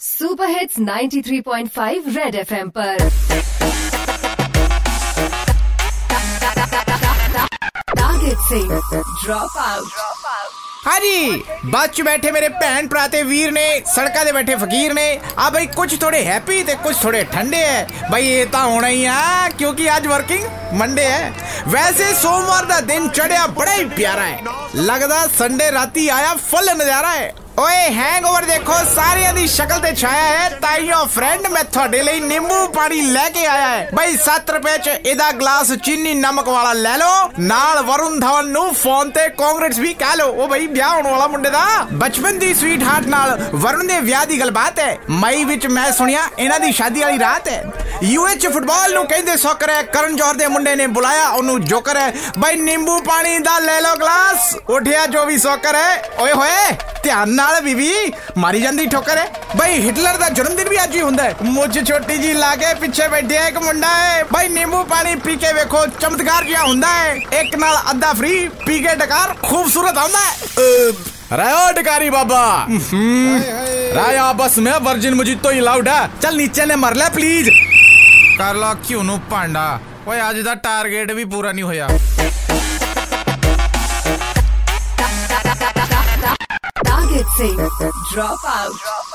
Super hits 93.5 red FM पर। ताकत से ड्रॉप आउट हाँ जी बच बैठे मेरे भैन भराते वीर ने, सड़का दे बैठे फकीर ने। आ भाई कुछ थोड़े हैप्पी ते कुछ थोड़े ठंडे है। भाई ये तो होना ही है, क्योंकि आज वर्किंग मंडे है। वैसे सोमवार का दिन चढ़िया बड़ा ही प्यारा है। लगता संडे राती आया फुल नज़ारा है। ਓਏ ਹੈਂਗਓਵਰ ਦੇਖੋ, ਸਾਰਿਆਂ ਦੀ ਸ਼ਕਲ ਤੇ ਛਾਇਆ ਹੈ। ਤਾਈਓ ਫਰੈਂਡ ਮੈਂ ਤੁਹਾਡੇ ਲਈ ਨਿੰਬੂ ਪਾਣੀ ਲੈ ਕੇ ਆਇਆ ਹੈ। ਬਈ 7 ਰੁਪਏ ਚ ਇਹਦਾ ਗਲਾਸ ਚੀਨੀ ਨਮਕ ਵਾਲਾ ਲੈ ਲਓ। ਨਾਲ ਵਰੁਣ ਧਵਨ ਨੂੰ ਫੋਨ ਤੇ ਕਾਂਗਰਸ ਵੀ ਕਹਿ ਲਓ। ਉਹ ਬਈ, ਵਿਆਹ ਹੋਣ ਵਾਲਾ ਮੁੰਡੇ ਦਾ। ਬਚਪਨ ਦੀ ਸਵੀਟ ਹਾਰਟ ਨਾਲ ਵਰੁਣ ਦੇ ਵਿਆਹ ਦੀ ਗੱਲਬਾਤ ਹੈ। ਮਈ ਵਿੱਚ ਮੈਂ ਸੁਣਿਆ, ਇਹਨਾਂ ਦੀ ਸ਼ਾਦੀ ਵਾਲੀ ਰਾਤ ਹੈ। ਯੂਐਚ ਫੁੱਟਬਾਲ ਨੂੰ ਕਹਿੰਦੇ ਸੌਕਰ ਹੈ। ਕਰਨ ਜੋਹਰ ਦੇ ਮੁੰਡੇ ਨੇ ਬੁਲਾਇਆ, ਉਹਨੂੰ ਜੋਕਰ ਹੈ। ਬਈ, ਨਿੰਬੂ ਪਾਣੀ ਦਾ ਲੈ ਲਓ ਗਲਾਸ। ਉਠਿਆ ਜੋ ਵੀ ਸੌਕਰ ਹੈ ਓਏ ਹੋਏ ਧਿਆਨ ਨਾਲ ਬੀਬੀ ਮਾਰੀ ਜਾਂਦੀ ਠੋਕਰ ਹੈ ਬਈ ਹਿਟਲਰ ਦਾ ਜਨਮ ਦਿਨ ਵੀ ਅੱਜ ਹੀ ਹੁੰਦਾ ਹੈ ਮੁੱਛ ਛੋਟੀ ਜੀ ਲਾ ਕੇ ਪਿੱਛੇ ਬੈਠਿਆ ਇੱਕ ਮੁੰਡਾ ਹੈ ਬਈ ਨਿੰਬੂ ਪਾਣੀ ਪੀ ਕੇ ਵੇਖੋ ਚਮਤਕਾਰ ਜਿਹਾ ਹੁੰਦਾ ਹੈ ਇੱਕ ਨਾਲ ਅੱਧਾ ਫ੍ਰੀ ਪੀ ਕੇ ਡਕਾਰ ਖੂਬਸੂਰਤ ਆਉਂਦਾ ਹੈ रायो डकारी बाबा राया बस में वर्जिन मुझे तो अलाउड है चल नीचे ने मर ले प्लीज ਕਰ ਲਾ ਕਿਉਂ ਨੂੰ ਭਾਂਡਾ ਓਏ ਅੱਜ ਦਾ ਟਾਰਗੇਟ ਵੀ ਪੂਰਾ ਨਹੀਂ Let's drop out.